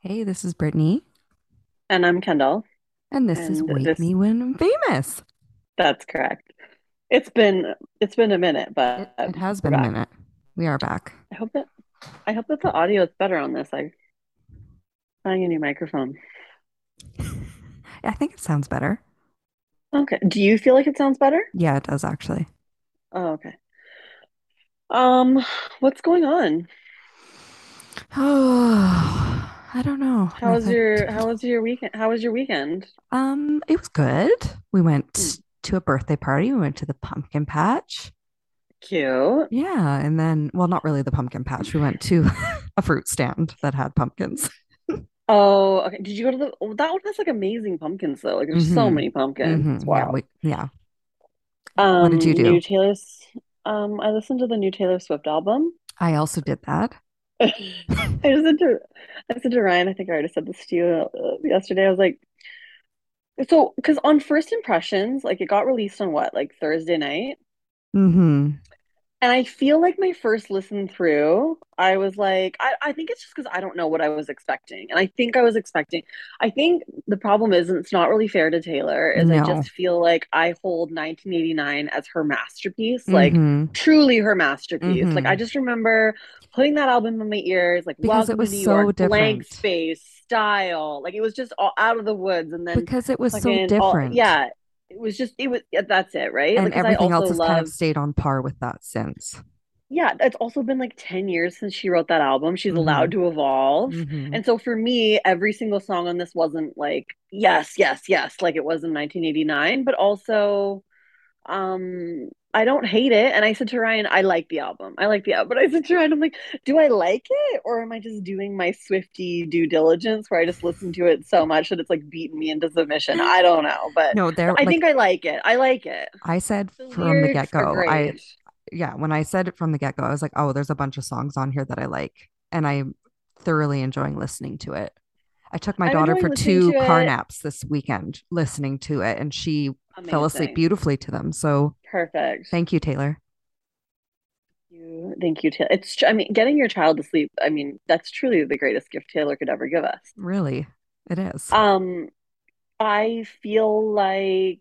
Hey, this is Brittany, And I'm Kendall. and this is And Wake this Me When I'm Famous. that's correct. It's been it's been a minute, but it has we're been a minute. We are back. I hope that I hope that the audio is better on this. I buying a new microphone. I think it sounds better. Okay. Do you feel like it sounds better? Yeah, it does actually. Oh, okay. Um, what's going on? Oh, I don't know. How was your how was your weekend? How was your weekend? Um, it was good. We went Hmm, to a birthday party. We went to the pumpkin patch. cute. Yeah, and then, well, not really the pumpkin patch. We went to a fruit stand that had pumpkins. Oh, okay. Did you go to the oh, that one has like amazing pumpkins though. Like there's so hmm many pumpkins. It's hmm Yeah, we, yeah. What did you Um, new do? Taylor's um I listened to the new Taylor Swift album. I also did that. I said to I said to Ryan, I think I already said this to you uh, yesterday. I was like, so because on first impressions, like it got released on what, like Thursday night, Mm hmm and I feel like my first listen through, I was like, I, I think it's just because I don't know what I was expecting, and I think I was expecting. I think the problem is, and it's not really fair to Taylor, is I just feel like I hold 1989 as her masterpiece, like hmm truly her masterpiece. Like I hmm just remember putting that album in my ears, like Because it was New so York, Blank. Space, Style. Like it was just all out of the woods. And then Because it was so fucking all different. yeah, it was just it was that's it, right? And Like everything else has kind of stayed on par with that since. yeah, it's also been like 10 years since she wrote that album. She's hmm allowed to evolve. hmm And so for me, every single song on this wasn't like yes, yes, yes, like it was in 1989, but also um I don't hate it. And I said to Ryan, I like the album. I like the album. But I said to Ryan, I'm like, do I like it? Or am I just doing my Swiftie due diligence where I just listen to it so much that it's like beating me into submission? I don't know. But No, they're I like think I like it. I like it. I said The from the get-go. I yeah, when I said it from the get-go, I was like, oh, there's a bunch of songs on here that I like, and I'm thoroughly enjoying listening to it. I took my daughter for two car it. naps this weekend listening to it, and she fell asleep beautifully to them. So Perfect. thank you, Taylor. Thank You, thank you, Taylor. It's, I mean, getting your child to sleep, I mean, that's truly the greatest gift Taylor could ever give us. Really, it is. Um, I feel like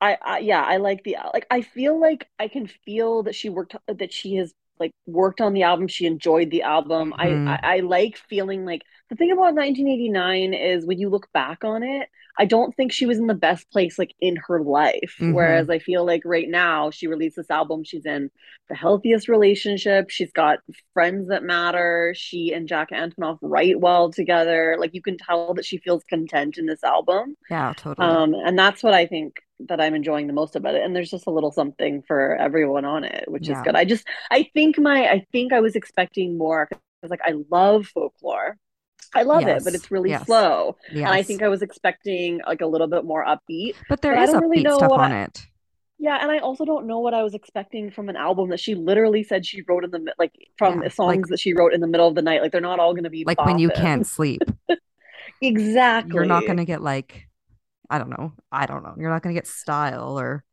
I, I yeah, I like the like I feel like I can feel that she worked that she has like worked on the album. She enjoyed the album. I, hmm I I like feeling like the thing about 1989 is when you look back on it, I don't think she was in the best place like in her life. hmm Whereas I feel like right now she released this album, she's in the healthiest relationship. She's got friends that matter. She and Jack Antonoff write well together. Like you can tell that she feels content in this album. Yeah, totally. Um, and that's what I think that I'm enjoying the most about it. And there's just a little something for everyone on it, which is good. I just I think my I think I was expecting more because like I love folklore. I love it, but it's really Yes. slow. And I think I was expecting like a little bit more upbeat, But there but is really upbeat know stuff on I it. yeah, and I also don't know what I was expecting from an album that she literally said she wrote in the like from Yeah. Like songs that she wrote in the middle of the night. Like they're not all going to be like when you can't sleep. Exactly. You're not gonna get like, I don't know. I don't know. You're not gonna get style or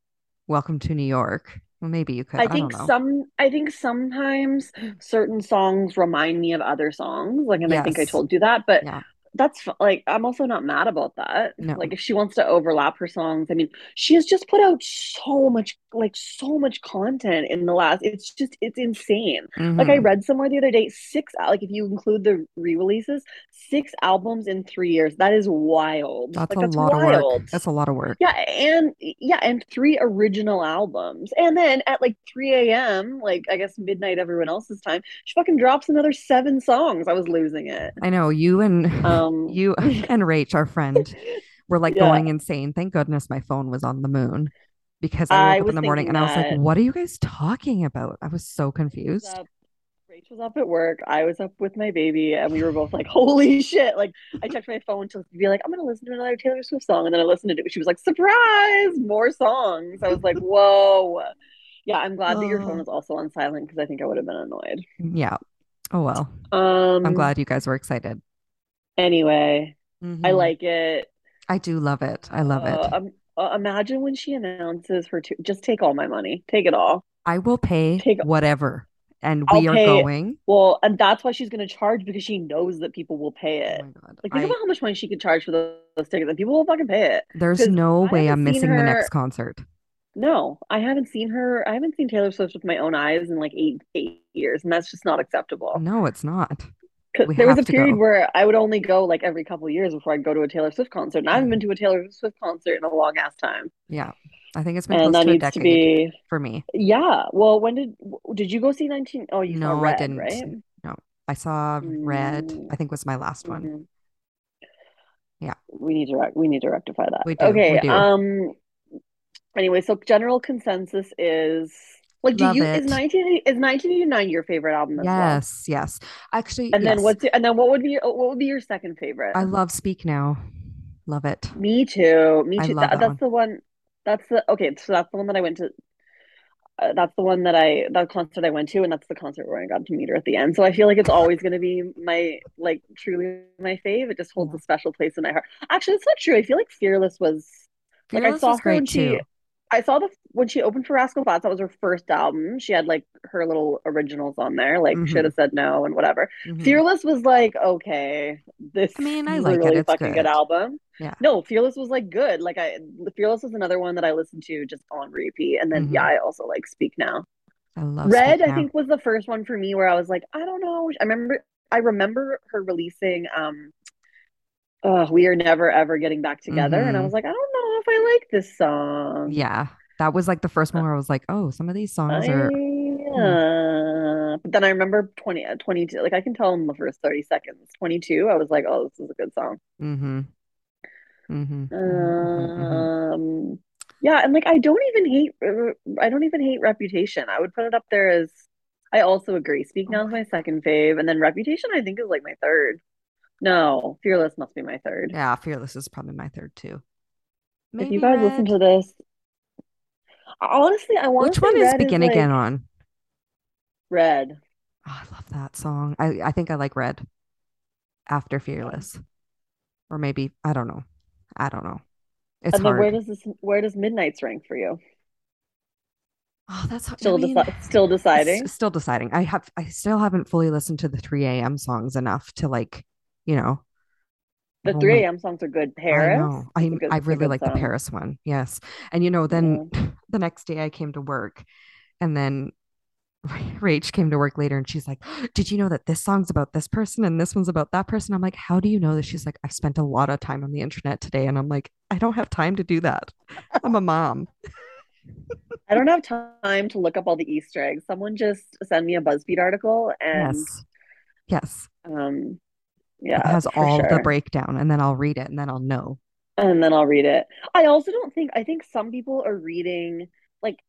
Welcome to New York. Well, maybe you could. I I think some I think sometimes certain songs remind me of other songs. Like and I think I told you that, but Yeah. That's like I'm also not mad about that. No. Like if she wants to overlap her songs, I mean, she has just put out so much like so much content in the last it's just it's insane. Like I hmm read somewhere the other day, six like if you include the re-releases, six albums in 3 years. That is wild. That's Like a that's lot of work. That's a lot of work. Yeah, and yeah, and three original albums. And then at like 3 a.m., like I guess midnight everyone else's time, she fucking drops another seven songs. I was losing it. I know you and Um, you and Rach, our friend, were like yeah, going insane. Thank goodness my phone was on the moon because I woke I up in the morning and I was like, what are you guys talking about? I was so Rach was confused. up. Rach was up at work. I was up with my baby, and we were both like, "Holy shit!" Like, I checked my phone to be like, "I'm gonna listen to another Taylor Swift song," and then I listened to it. She was like, "Surprise! More songs!" I was like, "Whoa!" Yeah, I'm glad that your phone was also on silent because I think I would have been annoyed. yeah. Oh well. I'm Um. glad you guys were excited. Anyway, I hmm like it. I do love it. I love Uh, it. I'm uh, imagine when she announces her two, just take all my money, take it all, I will pay take. whatever. And I'll we are pay. going. Well, and that's why she's going to charge because she knows that people will pay Oh it. my God. Like, think I about how much money she could charge for those, those tickets, and people will fucking pay it. there's no way I'm missing the next concert. No, I haven't seen her. I haven't seen Taylor Swift with my own eyes in like eight eight years, and that's just not acceptable. No, it's not. 'Cause there was a period go. where I would only go like every couple of years before I'd go to a Taylor Swift concert, and I haven't been to a Taylor Swift concert in a long ass time. Yeah. I think it's been And close that to a needs to be, for me. yeah. Well, when did did you go see 19? Oh, you No, I didn't. right? No. I saw Red, Mm, I think was my last one. mhm. Yeah, We need to we need to rectify that. we do. We Okay. do. Um. Anyway, so general consensus is like, do Love you is it. 19 is 1989 your favorite album as well? Yes, yes. Actually, And then what's your, and then what would be your, what would be your second favorite? I love Speak Now. Love it. Me too. Me too. That, that that's one. the one. That's the okay. So that's the one that I went to. Uh, that's the one that I that concert I went to, and that's the concert where I got to meet her at the end. So I feel like it's always going to be my like truly my fave. It just holds Yeah. a special place in my heart. Actually, it's not true. I feel like Fearless was like I saw her when she too. I saw the when she opened for Rascal Flatts. That was her first album. She had like her little originals on there, like should hmm have said no and whatever. hmm Fearless was like, okay, this I mean, I is like it. really It's fucking good good. album. Yeah. No, Fearless was like good. Like I, Fearless was another one that I listened to just on repeat. And then yeah, hmm I also like Speak Now. I love Red, I think was the first one for me where I was like, I don't know. I remember, I remember her releasing um, uh, "We Are Never Ever Getting Back Together," and I hmm was like, I don't know if I like this song. Yeah. That was like the first one where I was like, oh, some of these songs I, are, uh, but then I remember 20, uh, 22, like I can tell in the first 30 seconds. 22, I was like, oh, this is a good song. hmm hmm hmm hmm hmm Um, yeah, and like I don't even hate, uh, I don't even hate Reputation. I would put it up there as, I also agree. Speak Oh Now is my second fave, and then Reputation I think is like my third. No, Fearless must be my third. Yeah, Fearless is probably my third too. If you Maybe guys listen to this, honestly, I want Which to one is Red is Begin Again like on? Red. Oh, I love that song. I, I think I like Red after Fearless. Or maybe, I don't know. I don't know. It's And then where does this, where does Midnight's rank for you? Oh, that's, I Still mean, deci still deciding. still deciding. I have, I still haven't fully listened to the 3 a.m. songs enough to like, you know, The oh 3 a.m. songs are good. I Paris, know. I a good, I really like the. Paris one. Yes. And you know, then Yeah. the next day I came to work and then Rach came to work later and she's like, Did you know that this song's about this person and this one's about that person? I'm like, How do you know this? She's like, I've spent a lot of time on the internet today. And I'm like, I don't have time to do that. I'm a mom. I don't have time to look up all the Easter eggs. Someone just send me a BuzzFeed article and Yes. Yes. um It yeah, has for all the breakdown and then I'll read it and then I'll know. And then I'll read it. I also don't think I think some people are reading like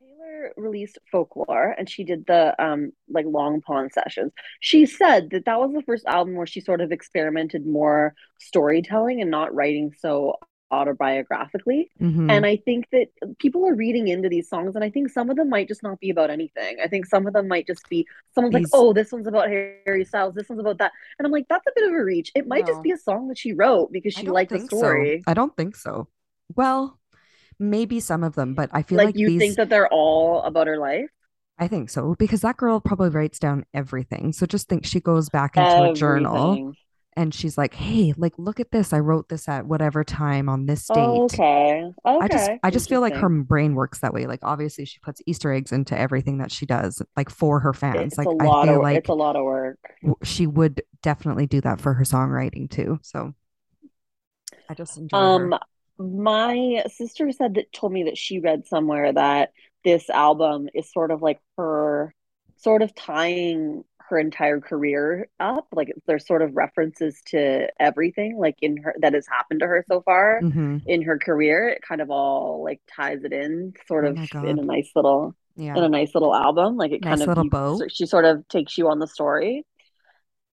Taylor released Folklore and she did the um like Long Pond sessions. She said that that was the first album where she sort of experimented more storytelling and not writing so autobiographically. hmm And I think that people are reading into these songs, and I think some of them might just not be about anything. I think some of them might just be someone's like, oh, this one's about Harry Styles, this one's about that. And I'm like, that's a bit of a reach. It might just be a song that she wrote because she liked the think so. story. I don't think so. Well, maybe some of them, but I feel Like, like you think that they're all about her life? I think so because that girl probably writes down everything. So just think she goes back into a journal Everything. And she's like, "Hey, like look at this. I wrote this at whatever time on this date." Okay. okay. I just I just feel like her brain works that way. Like obviously she puts Easter eggs into everything that she does like for her fans. It's Like I feel of it's a lot of work. she would definitely do that for her songwriting too. So I just enjoy her. Um, my sister said that told me that she read somewhere that this album is sort of like her sort of tying her entire career up. Like there's sort of references to everything like in her that has happened to her so far hmm in her career. It kind of all like ties it in sort Oh of in a nice little yeah. in a nice little album. Like it kind of little you bow. she sort of takes you on the story.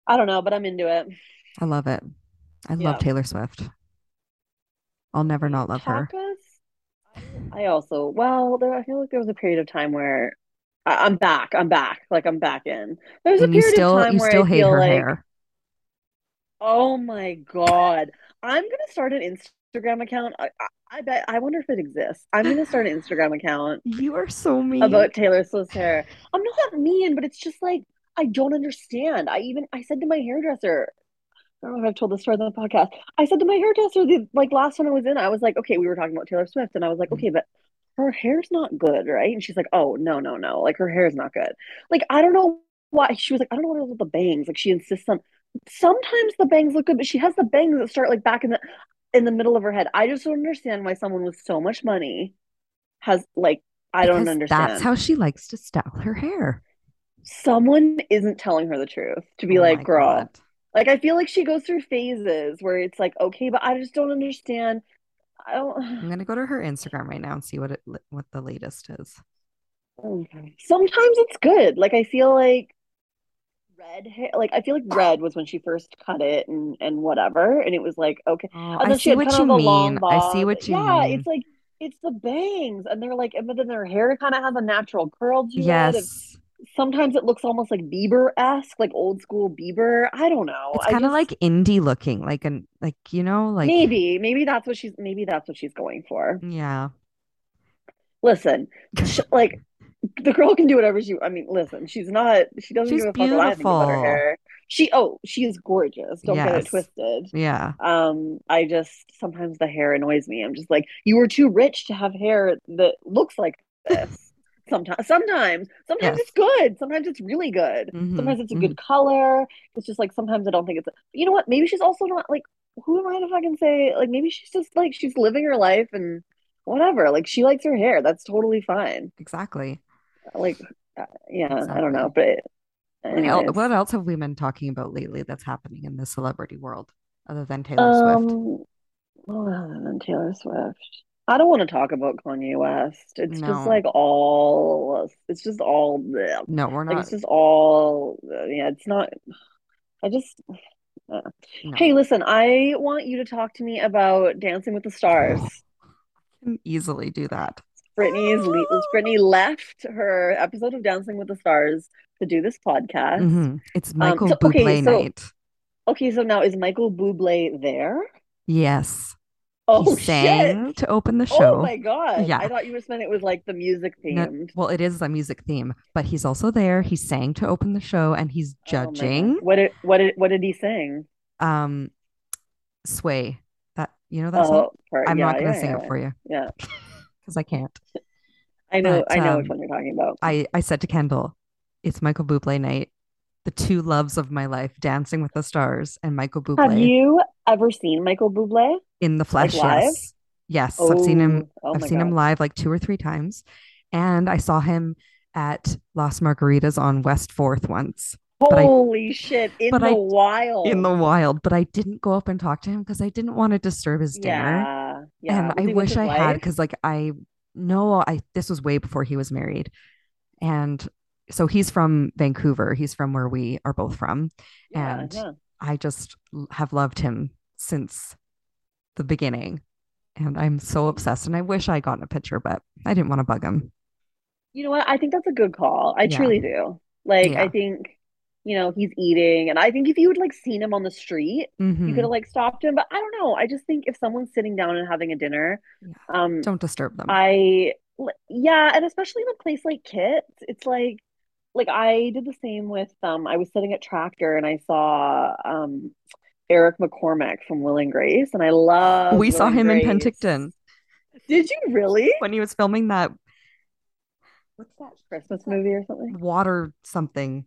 I don't know, but I'm into it. I love it. I love Taylor Swift. I'll never not love her. I, I also, well, there, I feel like there was a period of time where I, I'm back. I'm back. Like I'm back in. There's a And you period of time you where still I hate feel her like, hair. oh my God, I'm gonna start an Instagram account. I, I, I bet. I wonder if it exists. I'm gonna start an Instagram account You are so mean. about Taylor Swift's hair. I'm not mean, but it's just like I don't understand. I even I said to my hairdresser. I don't know if I've told this story on the podcast. I said to my hairdresser the like last time I was in, I was like, okay, we were talking about Taylor Swift, and I was like, okay, mm. but her hair's not good, right? And she's like, oh no, no, no, like her hair's not good. Like I don't know why. She was like, I don't know what it is with the bangs. Like she insists on. Sometimes the bangs look good, but she has the bangs that start like back in the in the middle of her head. I just don't understand why someone with so much money has like I don't understand. That's how she likes to style her hair. someone isn't telling her the truth to be Oh like, girl, God. like I feel like she goes through phases where it's like, okay, but I just don't understand. I I'm gonna go to her Instagram right now and see what it what the latest is. okay. Sometimes it's good. Like I feel like red hair like I feel like red was when she first cut it and and whatever. And it was like, okay. Oh, I see had what you mean. I see what you Yeah, mean. it's like it's the bangs. And they're like, but then their hair kind of has a natural curl to it. Yes. Sometimes it looks almost like Bieber-esque, like old school Bieber. I don't know. It's kind of like indie looking, like an like you know, like maybe, maybe that's what she's maybe that's what she's going for. yeah. Listen, sh like the girl can do whatever she. I mean, listen, she's not. She doesn't She's give a fuck what I think about her hair. She oh, she is gorgeous. Don't get it twisted. Yeah. Um, I just sometimes the hair annoys me. I'm just like, you were too rich to have hair that looks like this. Sometimes, sometimes, sometimes Yes. it's good. Sometimes it's really good. Mhm, Sometimes it's a good color. It's just like sometimes I don't think it's. You know what? Maybe she's also not like. Who am I to fucking say? Like maybe she's just like she's living her life and whatever. Like she likes her hair. That's totally fine. Exactly. Like, uh, yeah, I don't know, but What anyways, what else have we been talking about lately that's happening in the celebrity world other than Taylor Swift? um, well, other than Taylor Swift, I don't want to talk about Kanye West. It's just like all, it's just all, bleh. No, we're like not. it's just all, yeah, it's not. I just, uh. No. Hey, listen, I want you to talk to me about Dancing with the Stars. I can easily do that. Brittany is le Brittany left her episode of Dancing with the Stars to do this podcast. Mhm. It's Michael so- okay, Bublé so- night. Okay, so now is Michael Bublé there? Yes. Oh he sang shit! to open the show. Oh my God. Yeah. I thought you were saying it was like the music No- themed. well, it is a music theme, but he's also there. He sang to open the show and he's Oh judging What did what did what did he sing? um Sway. That you know that song? Oh, per- I'm yeah, not gonna yeah, sing yeah. it for you Yeah. because I can't. I know But, I know um, which one you're talking about. I I said to Kendall, it's Michael Bublé night. The two loves of my life, Dancing with the Stars and Michael Bublé. Have you ever seen Michael Bublé? In the flesh. live? Yes, yes, I've seen him. Oh, oh I've seen him live like two or three times, and I saw him at Las Margaritas on West Fourth once I- Holy shit, in the I- wild. in the wild. But I didn't go up and talk to him because I didn't want to disturb his dinner. Yeah. Yeah. and I wish I had because like I know I this was way before he was married, and so he's from Vancouver. He's from where we are both from. Yeah, and yeah. I just have loved him since the beginning. And I'm so obsessed. And I wish I got in a picture, but I didn't want to bug him. You know what? I think that's a good call. I Yeah. truly do. Like, I think, you know, he's eating, and I think if you had like seen him on the street, you Mhm. could have like stopped him. But I don't know. I just think if someone's sitting down and having a dinner, Yeah. um, Don't disturb them. I yeah, and especially in a place like Kit, it's like like I did the same with um I was sitting at Tractor and I saw um Eric McCormack from Will and Grace, and I love we saw Will and him in Grace. Penticton Did you really? when he was filming that what's that Christmas movie or something? water something.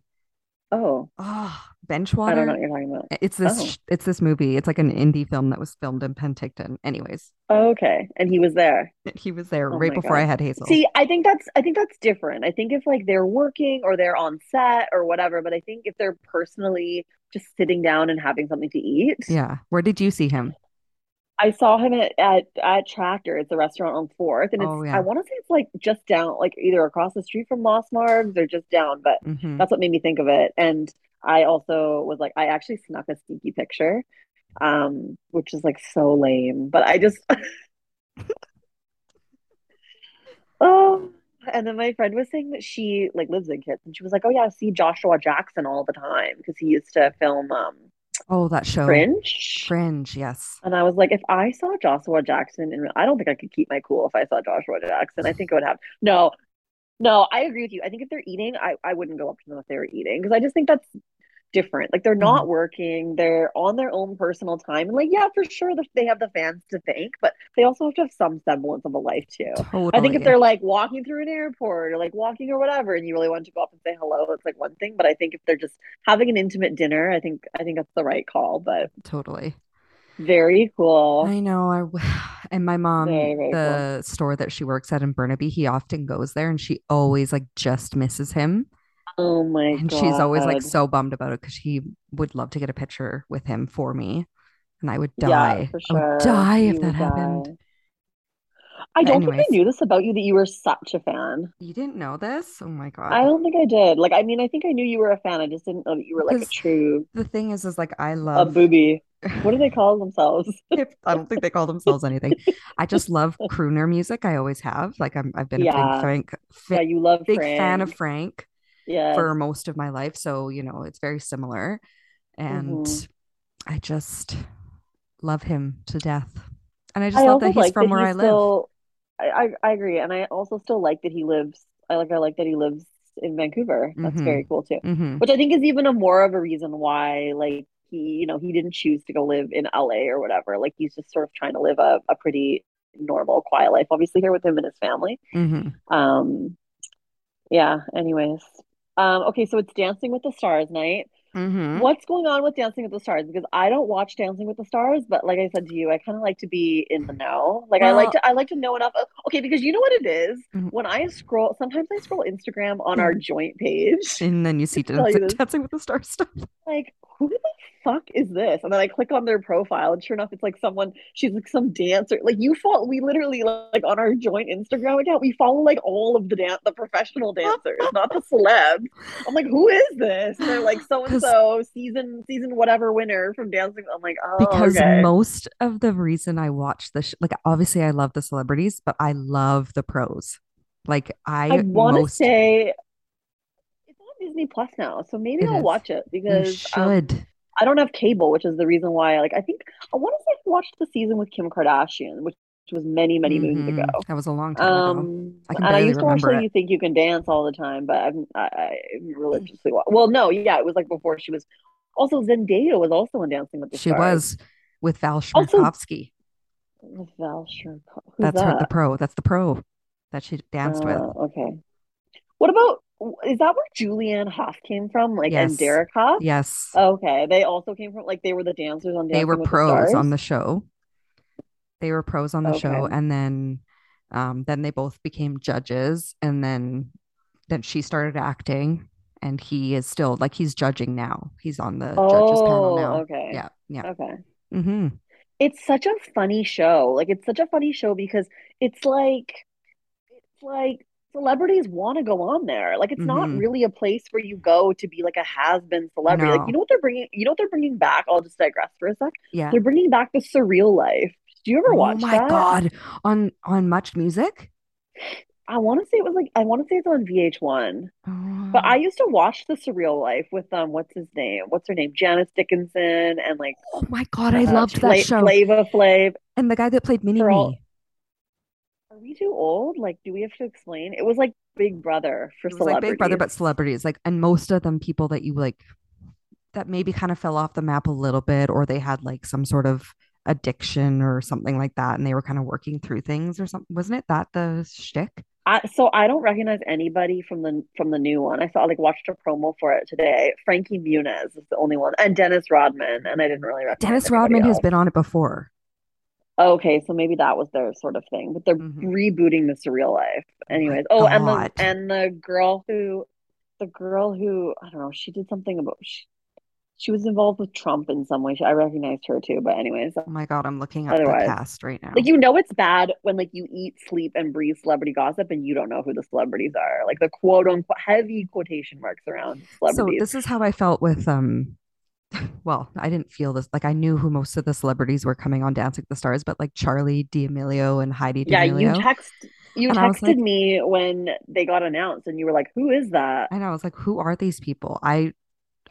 Oh, Oh, bench I don't know what you're talking about. It's this Oh. it's this movie. It's like an indie film that was filmed in Penticton. Anyways, Oh, okay, and he was there. he was there Oh right before I had Hazel. See, I think that's I think that's different. I think if like they're working or they're on set or whatever, but I think if they're personally just sitting down and having something to eat, yeah. Where did you see him? I saw him at, at at Tractor. It's a restaurant on Fourth, and it's Oh, yeah. I want to say it's like just down, like either across the street from Lost Margs or just down. But Mhm. that's what made me think of it. And I also was like, I actually snuck a sneaky picture, um, which is like so lame. But I just, oh. And then my friend was saying that she like lives in Kits, and she was like, "Oh yeah, I see Joshua Jackson all the time because he used to film um Oh, that show. Fringe. Fringe, yes. And I was like, if I saw Joshua Jackson, and I don't think I could keep my cool if I saw Joshua Jackson. I think I would have no, no. I agree with you. I think if they're eating, I I wouldn't go up to them if they were eating because I just think that's different. Like they're not Mhm. working, they're on their own personal time. And like, yeah, for sure they have the fans to thank, but they also have to have some semblance of a life too. I think if they're like walking through an airport or like walking or whatever, and you really want to go up and say hello, it's like one thing. But I think if they're just having an intimate dinner, I think I think that's the right call. But Totally. very cool. I know. I and my mom, Very, very cool. the store that she works at in Burnaby, he often goes there and she always like just misses him. Oh my god. And she's always like so bummed about it because she would love to get a picture with him for me. And I would Yeah, die. for I would sure. die if You that would happened. I don't think I knew this about you that you were such a fan. you didn't know this? Oh my god. I don't think I did. Like, I mean, I think I knew you were a fan. I just didn't know that you were like a true the thing is, is like I love a booby. What do they call themselves? if I don't think they call themselves anything. I just love crooner music. I always have. Like I'm I've been a big Yeah. Frank Yeah, you love big fan of Frank. Yes. for most of my life. So, you know, it's very similar. And hmm I just love him to death. And I just I love that he's like that from where he I live. still. I, I I agree, and I also still like that he lives. I like I like that he lives in Vancouver. That's Mm-hmm. very cool too. Mm-hmm. Which I think is even a more of a reason why, like he, you know, he didn't choose to go live in LA or whatever. Like he's just sort of trying to live a, a pretty normal, quiet life. Obviously, here with him and his family. Mm-hmm. Um, yeah. Anyways, um, okay, so it's Dancing with the Stars night. Mm-hmm. What's going on with Dancing with the Stars? Because I don't watch Dancing with the Stars, but like I said to you, I kind of like to be in the know. Like I like to I like to know enough. of- Okay, because you know what it is? mm, When I scroll, sometimes I scroll Instagram on our joint page. and then you see Dancing, Dancing with the Stars stuff. like, who the fuck is this? And then I click on their profile, and sure enough, it's like someone, she's like some dancer. Like you follow, we literally like on our joint Instagram account, we follow like all of the dance, the professional dancers, not the celebs. I'm like, who is this? And they're like so and so season season whatever winner from dancing. I'm like, oh, because okay. most of the reason I watch this, like obviously I love the celebrities, but I love the pros. Like I I want to most say it's on Disney Plus now, so maybe it I'll is. watch it You because um should. I don't have cable, which is the reason why like I think I want to say I watched the season with Kim Kardashian, which was many, many moons ago. Mm-hmm. That was a long time ago. Um, I can and I used to watch it. You Think You Can Dance all the time, but I'm I, I religiously watch. Well, no, yeah, it was like before she was. Also, Zendaya was also in Dancing with the She Stars. was with Val Chmerkovskiy. with Val. Who's That's her, the pro. That's the pro that she danced with. Uh, okay. What about is that where Julianne Hough came from? Like and Derek Hough? Yes. Okay, they also came from like they were the dancers on They were Dancing with the pros on the show. They were pros on the Okay. show, and then, um, then they both became judges, and then, then she started acting, and he is still like he's judging now. He's on the judges panel Oh, now. okay. Yeah, yeah. Okay. Mm-hmm. It's such a funny show. Like it's such a funny show because it's like it's like celebrities want to go on there. Like it's not Mm-hmm. really a place where you go to be like a has-been celebrity. Like you know what they're bringing, you know what they're bringing back? I'll just digress for a sec. Yeah. They're bringing back the surreal life. Do you ever Oh watch Oh my that? God. On on Much Music? I want to say it was like I want to say it's on VH1. But I Oh, used to watch The Surreal Life with um what's his name? What's her name? Janice Dickinson and like oh my God, I uh loved that Fla show. Flava Flav. And the guy that played Mini Me. Are we too old? Like, do we have to explain? It was like Big Brother for It was like Big Brother, but celebrities. Like, and most of them people that you like that maybe kind of fell off the map a little bit, or they had like some sort of addiction or something like that, and they were kind of working through things or something. Wasn't it that the shtick? I, so I don't recognize anybody from the from the new one. I saw like watched a promo for it today. Frankie Muniz is the only one, and Dennis Rodman, and I didn't really recognize Dennis Rodman has been on it before. Okay, so maybe that was their sort of thing, but they're hmm rebooting the Surreal Life. Oh Anyways, oh, and the and the girl who, the girl who I don't know, she did something about she, she was involved with Trump in some way. I recognized her too, but anyways, Oh my God, I'm looking at the cast right now. like you know, it's bad when like you eat, sleep, and breathe celebrity gossip, and you don't know who the celebrities are. Like the quote unquote heavy quotation marks around celebrities. So this is how I felt with um well, I didn't feel this like I knew who most of the celebrities were coming on Dancing with the Stars, but like Charli D'Amelio and Heidi Yeah, you text you And texted like, me when they got announced, and you were like, "Who is that?" and I was like, who are these people? I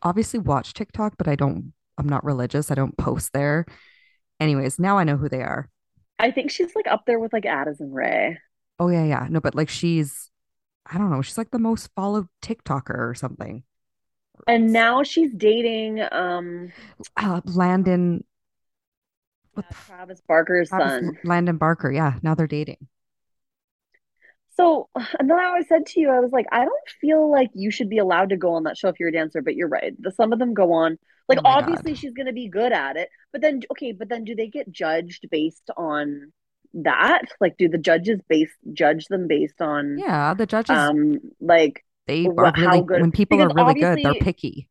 obviously watch TikTok, but I don't I'm not religious. I don't post there. Anyways, now I know who they are. I think she's like up there with like Addison Rae. Oh yeah, yeah. No, but like she's I don't know, she's like the most followed TikToker or something. And now she's dating um Uh, Landon what the Travis Barker's Travis son. Landon Barker. Yeah, now they're dating. So, and then I always said to you, I was like, I don't feel like you should be allowed to go on that show if you're a dancer, but you're right. The, some of them go on. Like, Oh my God. obviously, she's going to be good at it. But then, okay, but then do they get judged based on that? Like, do the judges base judge them based on, Yeah, the judges um, like, they are really good? when people Because are really good, they're picky.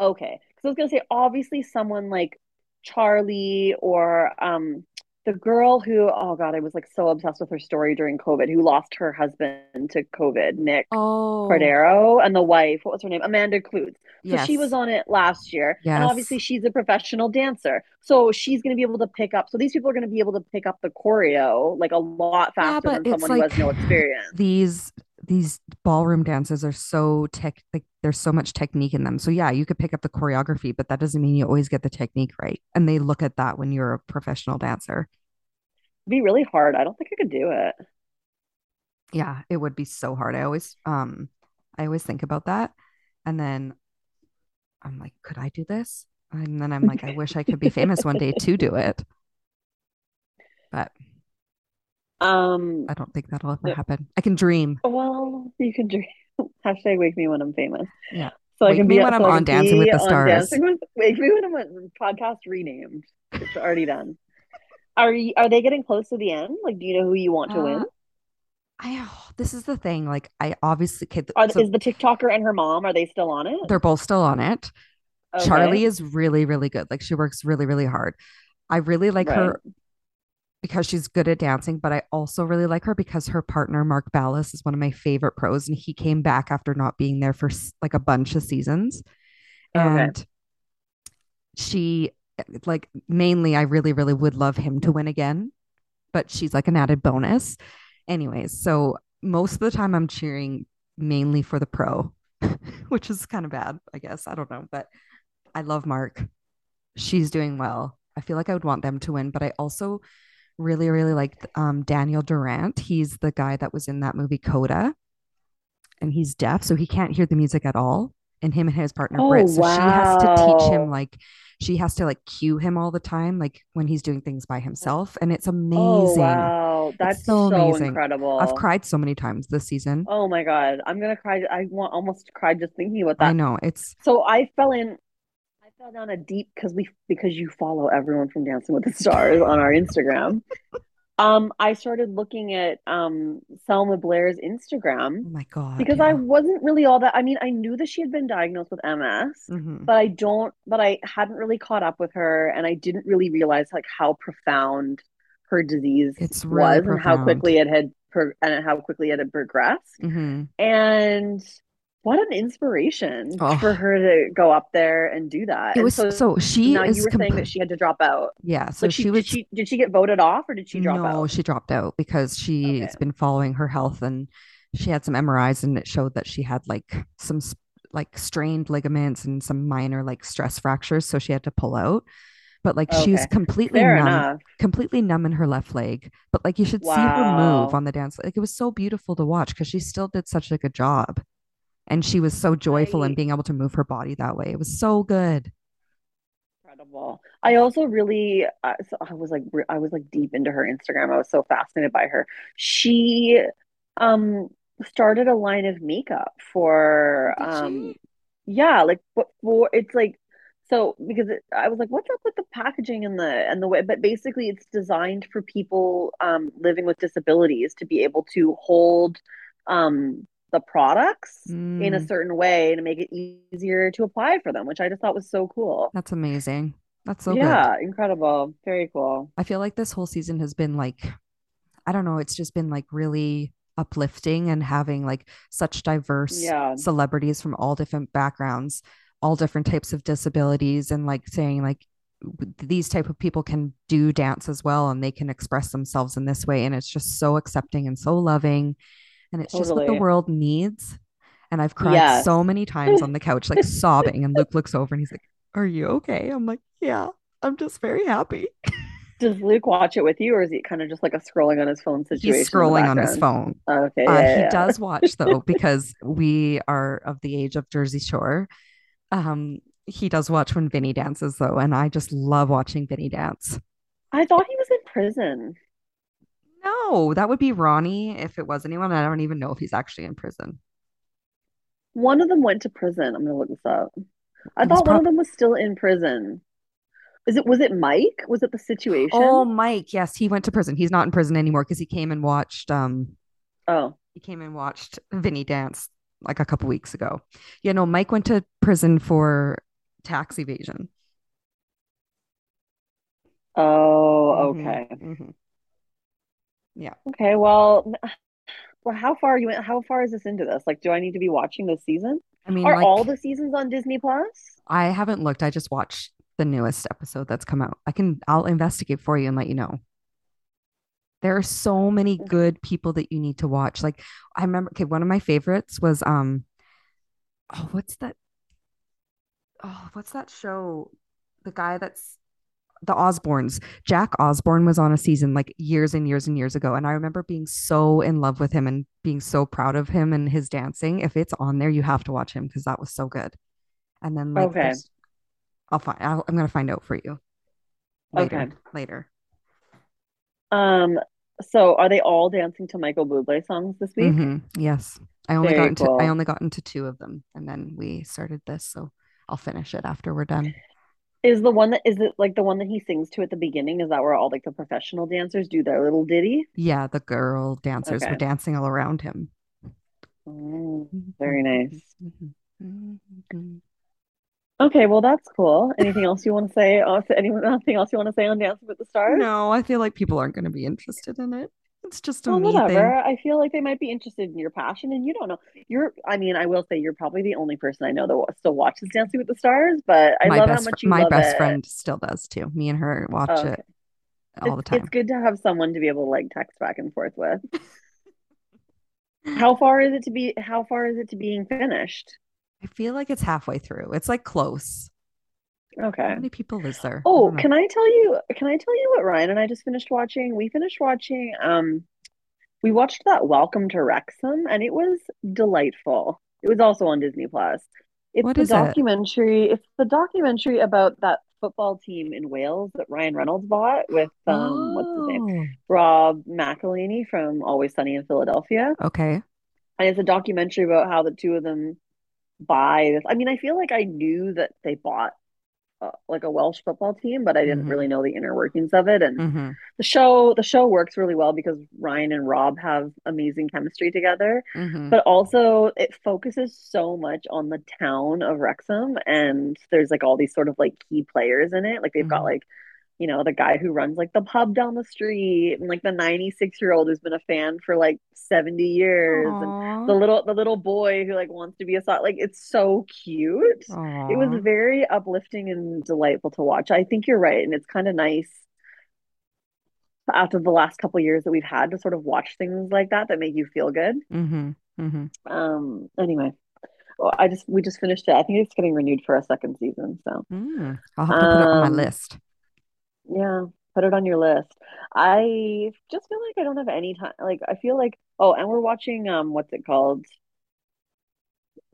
okay. Because I was going to say, obviously, someone like Charli or um, the girl who, oh God, I was like so obsessed with her story during COVID, who lost her husband to COVID, Nick. Oh, Cordero and the wife, what was her name? Amanda Kloots. So she was on it last year. And obviously she's a professional dancer. So she's going to be able to pick up. So these people are going to be able to pick up the choreo like a lot faster but than someone who has no experience. these these ballroom dances are so tech like there's so much technique in them. So yeah, you could pick up the choreography, but that doesn't mean you always get the technique right. And they look at that when you're a professional dancer. It'd be really hard. I don't think I could do it. Yeah, it would be so hard. I always um I always think about that. And then I'm like, could I do this? And then I'm like, I wish I could be famous one day to do it. But Um, I don't think that'll ever happen. I can dream. well, you can dream. Hashtag wake me when I'm famous. Yeah. So I can me be when I'm so on Dancing with the Stars. Dancing with Wake me when I'm on podcast renamed. It's already done. Are you, are they getting close to the end? Like, do you know who you want to Uh, win? I oh, this is the thing. Like I obviously kid Are so is the TikToker and her mom, are they still on it? they're both still on it. Okay, Charli is really, really good. Like she works really, really hard. I really like right. her because she's good at dancing, but I also really like her because her partner, Mark Ballas, is one of my favorite pros. And he came back after not being there for like a bunch of seasons. Okay. And she, like, mainly, I really, really would love him to win again, but she's like an added bonus. Anyways, so most of the time I'm cheering mainly for the pro, which is kind of bad, I guess. I don't know, but I love Mark. She's doing well. I feel like I would want them to win, but I also really, really like um, Daniel Durant. He's the guy that was in that movie Coda, and he's deaf, so he can't hear the music at all. And him and his partner Oh, Britt, so she has to teach him like she has to like cue him all the time, like when he's doing things by himself, and it's Oh, amazing. wow. It's That's so so amazing. I've cried so many times this season. Oh my God. I'm gonna cry. I want almost cried just thinking about that. I know it's So I fell in, fell down a deep because we because you follow everyone from Dancing with the Stars on our Instagram. Um, I started looking at um Selma Blair's Instagram oh my God, because I wasn't really all that. I mean, I knew that she had been diagnosed with MS, hmm but I don't, but I hadn't really caught up with her, and I didn't really realize like how profound her disease It's really was and how quickly it had pro and how quickly it had progressed. hmm And what an inspiration for Oh, her to go up there and do that. it was so so she now you were saying that she had to drop out. yeah, so she she did was she did she get voted off or did she drop no, out? No, she dropped out because Okay. she's been following her health and she had some MRIs and it showed that she had like some like strained ligaments and some minor like stress fractures, so she had to pull out. But like she was completely Fair numb, enough. completely numb in her left leg. But like you should see her move on the dance. Like it was so beautiful to watch because she still did such a good job. And she was so joyful in being able to move her body that way. It was so good. incredible. I also really uh, so I was like, I was like deep into her Instagram. I was so fascinated by her. She um started a line of makeup for did um she? yeah, like but for it's like so because it, I was like what's up with the packaging and the and the way but basically it's designed for people um living with disabilities to be able to hold um the products in a Mm, certain way to make it easier to apply for them, which I just thought was so cool. that's amazing. That's so good. Yeah, incredible. Very cool. I feel like this whole season has been like, I don't know, it's just been like really uplifting and having like such diverse Yeah, celebrities from all different backgrounds, all different types of disabilities, and like saying like these type of people can do dance as well and they can express themselves in this way. And it's just so accepting and so loving. And it's just what the world needs. And I've cried Yes. so many times on the couch, like sobbing. And Luke looks over and he's like, Are you okay? I'm like, Yeah, I'm just very happy. Does Luke watch it with you, or is he kind of just like a scrolling on his phone He's situation the scrolling on his phone. Okay, Uh, yeah, he yeah, does watch though, because we are of the age of Jersey Shore. Um, he does watch when Vinny dances though, and I just love watching Vinny dance. I thought he was in prison. No, that would be Ronnie if it was anyone. I don't even know if he's actually in prison. One of them went to prison. I'm gonna look this up. I It thought one of them was still in prison. Is it was it Mike? Was it the situation? Oh. Mike. Yes, he went to prison. He's not in prison anymore because he came and watched um Oh, he came and watched Vinny dance like a couple weeks ago. Yeah, no, Mike went to prison for tax evasion. oh, hmm okay. hmm Yeah. Okay, well, well, how far are you in, how far is this into this? Like, do I need to be watching this season? I mean, Are all the seasons on Disney Plus? I haven't looked. I just watched the newest episode that's come out. I can I'll investigate for you and let you know. There are so many good people that you need to watch. Like I remember okay, one of my favorites was um oh, what's that? Oh, what's that show? The guy that's the Osbournes. Jack Osbourne was on a season like years and years and years ago. And I remember being so in love with him and being so proud of him and his dancing. If it's on there, you have to watch him because that was so good. And then like Okay, I'll find I'll, I'm gonna find out for you later. okay. Later. Um, so are they all dancing to Michael Bublé songs this week? hmm Yes. I only got Very into I only got into two of them and then we started this, so I'll finish it after we're done. Is the one that is it like the one that he sings to at the beginning? Is that where all like the professional dancers do their little ditty? Yeah, the girl dancers were dancing all around him. Oh, very nice. Okay, well that's cool. Anything else you want to say? Uh, anyone, anything else you want to say on Dancing with the Stars? No, I feel like people aren't going to be interested in it. It's just a Well, me thing. whatever. I feel like they might be interested in your passion, and you don't know. You're, I mean, I will say you're probably the only person I know that still watches Dancing with the Stars, but I My love how best fr- much you my best it. friend still does too. Me and her watch Oh, it all It's the time. it's good to have someone to be able to like text back and forth with. How far is it to be, how far is it to being finished? I feel like it's halfway through. It's like close. How many people is there? Oh, don't can I tell you, can I tell you what Ryan and I just finished watching? We finished watching, um, we watched that Welcome to Wrexham and it was delightful. It was also on Disney Plus. It's What the is it? documentary, it's the documentary about that football team in Wales that Ryan Reynolds bought with um what's his name? Oh, Rob McElhenney from Always Sunny in Philadelphia. okay. And it's a documentary about how the two of them buy this. I mean, I feel like I knew that they bought uh, like a Welsh football team, but I didn't hmm really know the inner workings of it. And hmm the show the show works really well because Ryan and Rob have amazing chemistry together, hmm but also it focuses so much on the town of Wrexham and there's like all these sort of like key players in it. Like they've got hmm like you know the guy who runs like the pub down the street and like the 96 year old who's been a fan for like 70 years and the little the little boy who like wants to be a sot like it's so cute it was very uplifting and delightful to watch i think you're right and it's kind of nice after the last couple years that we've had to sort of watch things like that that make you feel good. hmm hmm Um, anyway, well, I just we just finished it. I think it's getting renewed for a second season. So, Mm. I'll have to put it on my um, list. Yeah, put it on your list. I just feel like I don't have any time. Like I feel like oh, and we're watching um, what's it called?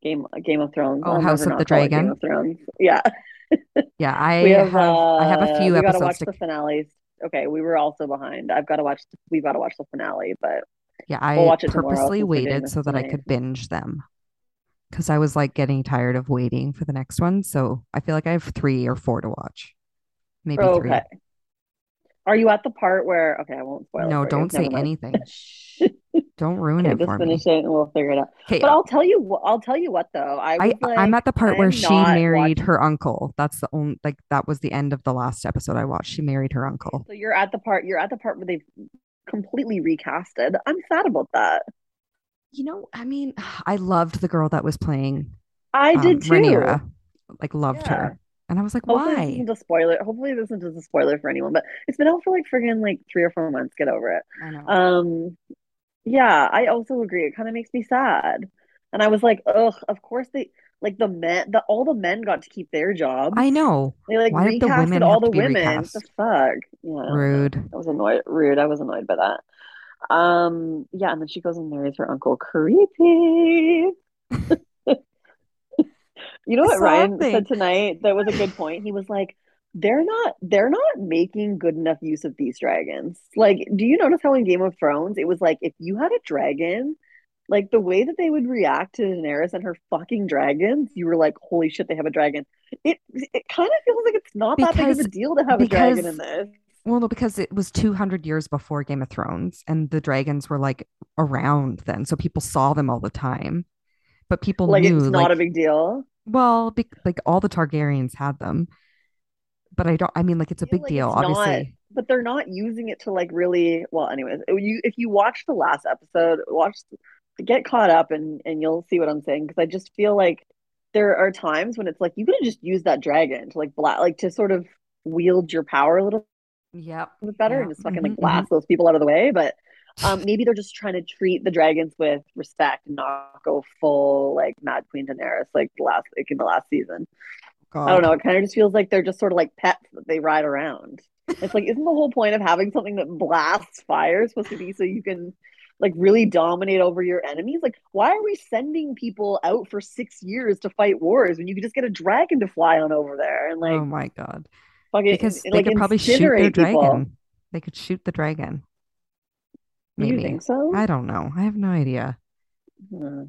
Game Game of Thrones. Oh, I'll House of the it Game Dragon. of Thrones. Yeah, Yeah, I have have I have a uh few we got to watch to the finales. Okay, we were also behind. I've got to watch. We've got to watch the finale, but yeah, we'll I watch it purposely since we're doing waited so that I could binge them because I was like getting tired of waiting for the next one. So I feel like I have three or four to watch. Maybe Okay. three. Are you at the part where, okay, I won't spoil No, don't say anything. Don't ruin Okay, it just me. finish it and we'll figure it out. Okay, But I'll tell you what, I'll tell you what though. I I was I'm at the part where I'm she married watching. her uncle. That's the only like that was the end of the last episode I watched. She married her uncle. so you're at the part, you're at the part where they've completely recasted. I'm sad about that. You know, I mean, I loved the girl that was playing I um did too. Rhaenyra. Like loved Yeah. her. And I was like, Hopefully this why? isn't a spoiler. Hopefully this isn't a spoiler for anyone, but it's been out for like friggin' like three or four months. Get over it. I know. Um, yeah, I also agree. It kind of makes me sad. And I was like, ugh, of course they Like the men, the all the men got to keep their jobs. I know. They like Why did the women all the women. recast? The fuck? Yeah, I don't know. Rude. I was annoyed. Rude. I was annoyed by that. Um, yeah, and then she goes and marries her uncle. Creepy. You know what Ryan thing. said tonight? That was a good point. He was like, they're not they're not making good enough use of these dragons. Like, do you notice how in Game of Thrones it was like if you had a dragon, like the way that they would react to Daenerys and her fucking dragons, you were like, holy shit, they have a dragon. It it kind of feels like it's not that big of a deal to have a dragon in because this. well, no, because it was 200 years before Game of Thrones and the dragons were like around then. So people saw them all the time. But people Like knew it's not like a big deal. Well, be, like all the Targaryens had them. But I don't I mean like it's a big like deal, it's not, obviously. but they're not using it to like really. Well, anyways, you if you watch the last episode, watch get caught up and and you'll see what I'm saying because I just feel like there are times when it's like you could have just used that dragon to like bla like to sort of wield your power a little Yep. bit better Yeah. and just fucking hmm like blast those people out of the way. But um, maybe they're just trying to treat the dragons with respect and not go full like Mad Queen Daenerys like last like in the last season. I don't know. It kind of just feels like they're just sort of like pets that they ride around. It's like, isn't the whole point of having something that blasts fire supposed to be so you can like really dominate over your enemies? Like, why are we sending people out for six years to fight wars when you could just get a dragon to fly on over there and like Oh my God. fucking Because they like could probably shoot their people? dragon. They could shoot the dragon. Do you think so? I don't know. I have no idea. Hmm.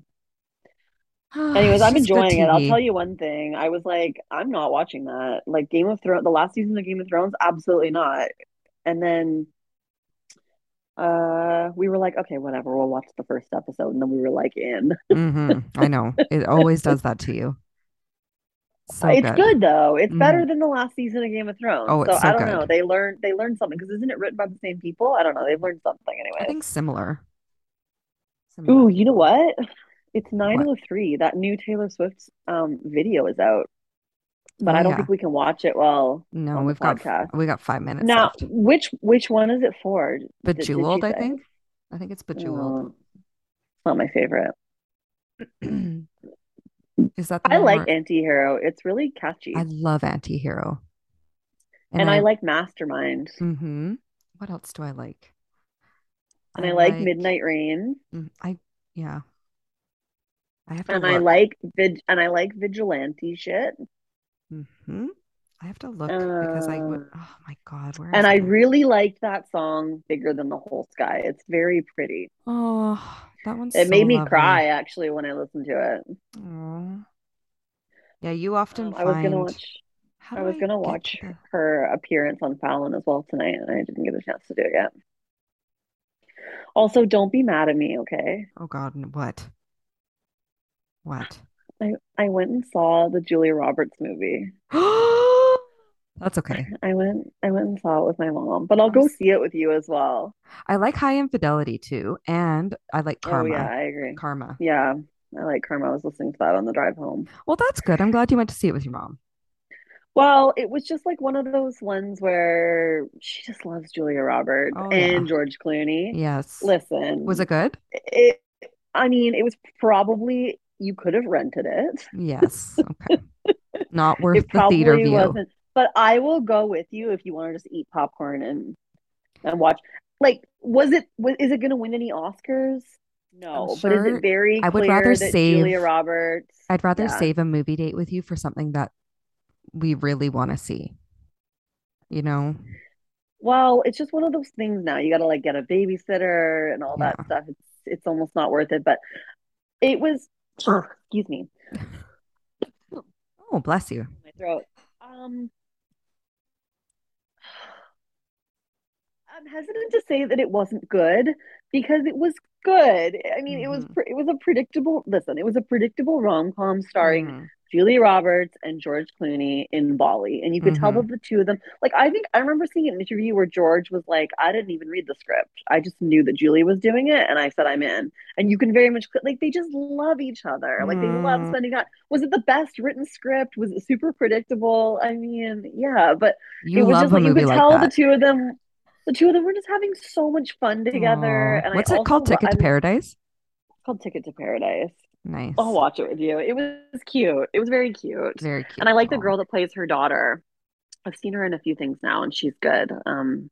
Anyways, I'm enjoying it. I'll tell you one thing. I was like, I'm not watching that. Like Game of Thrones, the last season of Game of Thrones, absolutely not. And then uh we were like, okay, whatever, we'll watch the first episode. And then we were like in. mm-hmm. I know. It always does that to you. So It's good. good though. It's better hmm than the last season of Game of Thrones. Oh, So it's I don't know. They learned they learned something because isn't it written by the same people? I don't know. They've learned something anyway. I think similar. Ooh, you know what? It's What? 9:03. That new Taylor Swift um video is out, but Oh I don't yeah. think we can watch it while No, we've got podcast. we got five minutes Now, left. which which one is it for? Did, did Bejeweled, I think. I think it's Bejeweled. Oh, it's not my favorite. Is that the I like Anti-Hero. It's really catchy. I love Antihero? And And I I like Mastermind. mm-hmm. What else do I like? And I I like like Midnight Rain. mm, I yeah. I have to And I like Vid and I like Vigilante shit. hmm I have to look because I would. Uh, Oh my God, where and I it? really liked that song Bigger Than the Whole Sky. It's very pretty. Oh, that one's It so made me lovely. cry actually when I listened to it. Yeah. You often Um, I was gonna watch How I was I gonna get to watch her appearance on Fallon as well tonight, and I didn't get a chance to do it yet. Also, don't be mad at me, okay? Oh God, what? What? I I went and saw the Julia Roberts movie. That's okay. I went I went and saw it with my mom, but I'll go see it with you as well. I like High Infidelity too, and I like Karma. Oh yeah, I agree. Karma. Yeah, I like Karma. I was listening to that on the drive home. Well, that's good. I'm glad you went to see it with your mom. Well, it was just like one of those ones where she just loves Julia Roberts Oh yeah. and George Clooney. Yes. Listen. Was it good? it, I mean, it was probably you could have rented it. Yes. Okay. Not worth It the theater view. wasn't, but I will go with you if you want to just eat popcorn and and watch. Like, was it was is it going to win any Oscars? No, but is it very I would rather that Julia. Roberts? I'd rather Yeah. save a movie date with you for something that we really want to see. You know? Well, it's just one of those things now. You got to like get a babysitter and all Yeah. that stuff. It's it's almost not worth it, but it was. excuse me, Oh, bless you. my throat. Um, I'm hesitant to say that it wasn't good because it was good. I mean, it was hmm pre- it was a predictable. Listen, it was a predictable rom-com starring hmm Julia Roberts and George Clooney in Bali, and you could tell hmm that the two of them. Like, I think I remember seeing an interview where George was like, "I didn't even read the script. I just knew that Julia was doing it, and I said I'm in." And you can very much like they just love each other. Like they love Mm, spending time. Was it the best written script? Was it super predictable? I mean, yeah, but you it was love just like you could like tell the two of them the two of them were just having so much fun together Oh, and i what's it also called? Ticket i to Paradise? called ticket to paradise Nice. I'll watch it with you. It was cute. It was very cute. Very cute. And I like the girl that plays her daughter. I've seen her in a few things now and she's good. Um,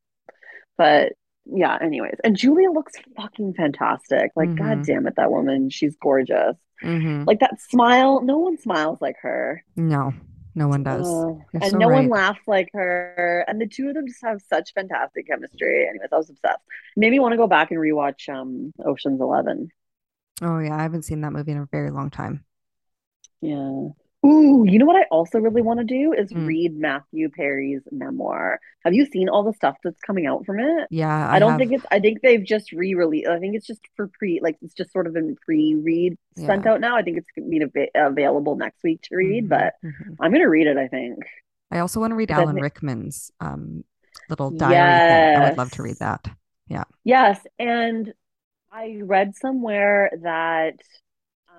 but yeah, anyways. And Julia looks fucking fantastic. Like, god hmm damn it, that woman. She's gorgeous. hmm Like that smile, no one smiles like her. No, no one does. Uh, and so no one right. laughs like her. And the two of them just have such fantastic chemistry. Anyways, I was obsessed. Made me want to go back and rewatch um Ocean's Eleven. Oh yeah, I haven't seen that movie in a very long time. Yeah. Ooh, you know what I also really want to do is Mm. read Matthew Perry's memoir. Have you seen all the stuff that's coming out from it? Yeah, I I don't have. think it's, I think they've just re-released. I think it's just for pre, like it's just sort of been pre-read sent Yeah. out now. I think it's gonna be available next week to read, hmm but hmm I'm gonna read it, I think. I also want to read Alan think, Rickman's um little diary thing. I would love to read that. Yeah. Yes, and I read somewhere that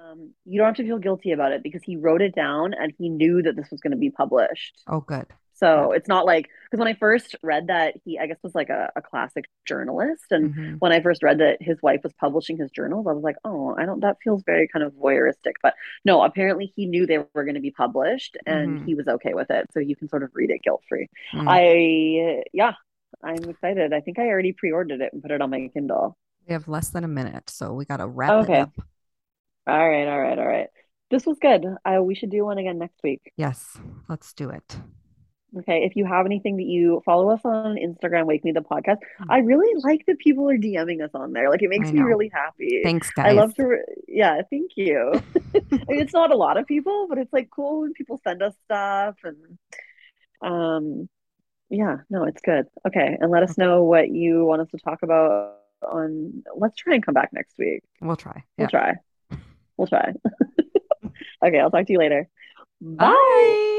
um, you don't have to feel guilty about it because he wrote it down and he knew that this was going to be published. Oh, good. Good. So it's not like because when I first read that he, I guess, was like a, a classic journalist, and hmm when I first read that his wife was publishing his journals, I was like, oh, I don't. That feels very kind of voyeuristic. But no, apparently he knew they were going to be published, and hmm he was okay with it, so you can sort of read it guilt free. Mm. I yeah, I'm excited. I think I already pre-ordered it and put it on my Kindle. We have less than a minute, so we got to wrap it Okay. up. All right, all right, all right. This was good. Uh, we should do one again next week. Yes, let's do it. Okay. If you have anything that you follow us on Instagram, Wake Me the Podcast. Mm. I really like that people are DMing us on there. Like it makes me really happy. Thanks, guys. I love to, re- yeah, thank you. I mean, it's not a lot of people, but it's like cool when people send us stuff and um yeah, no, it's good. Okay. And let us know what you want us to talk about on let's try and come back next week. we'll try. We'll Yeah. try. We'll try. Okay, I'll talk to you later. Bye. Bye.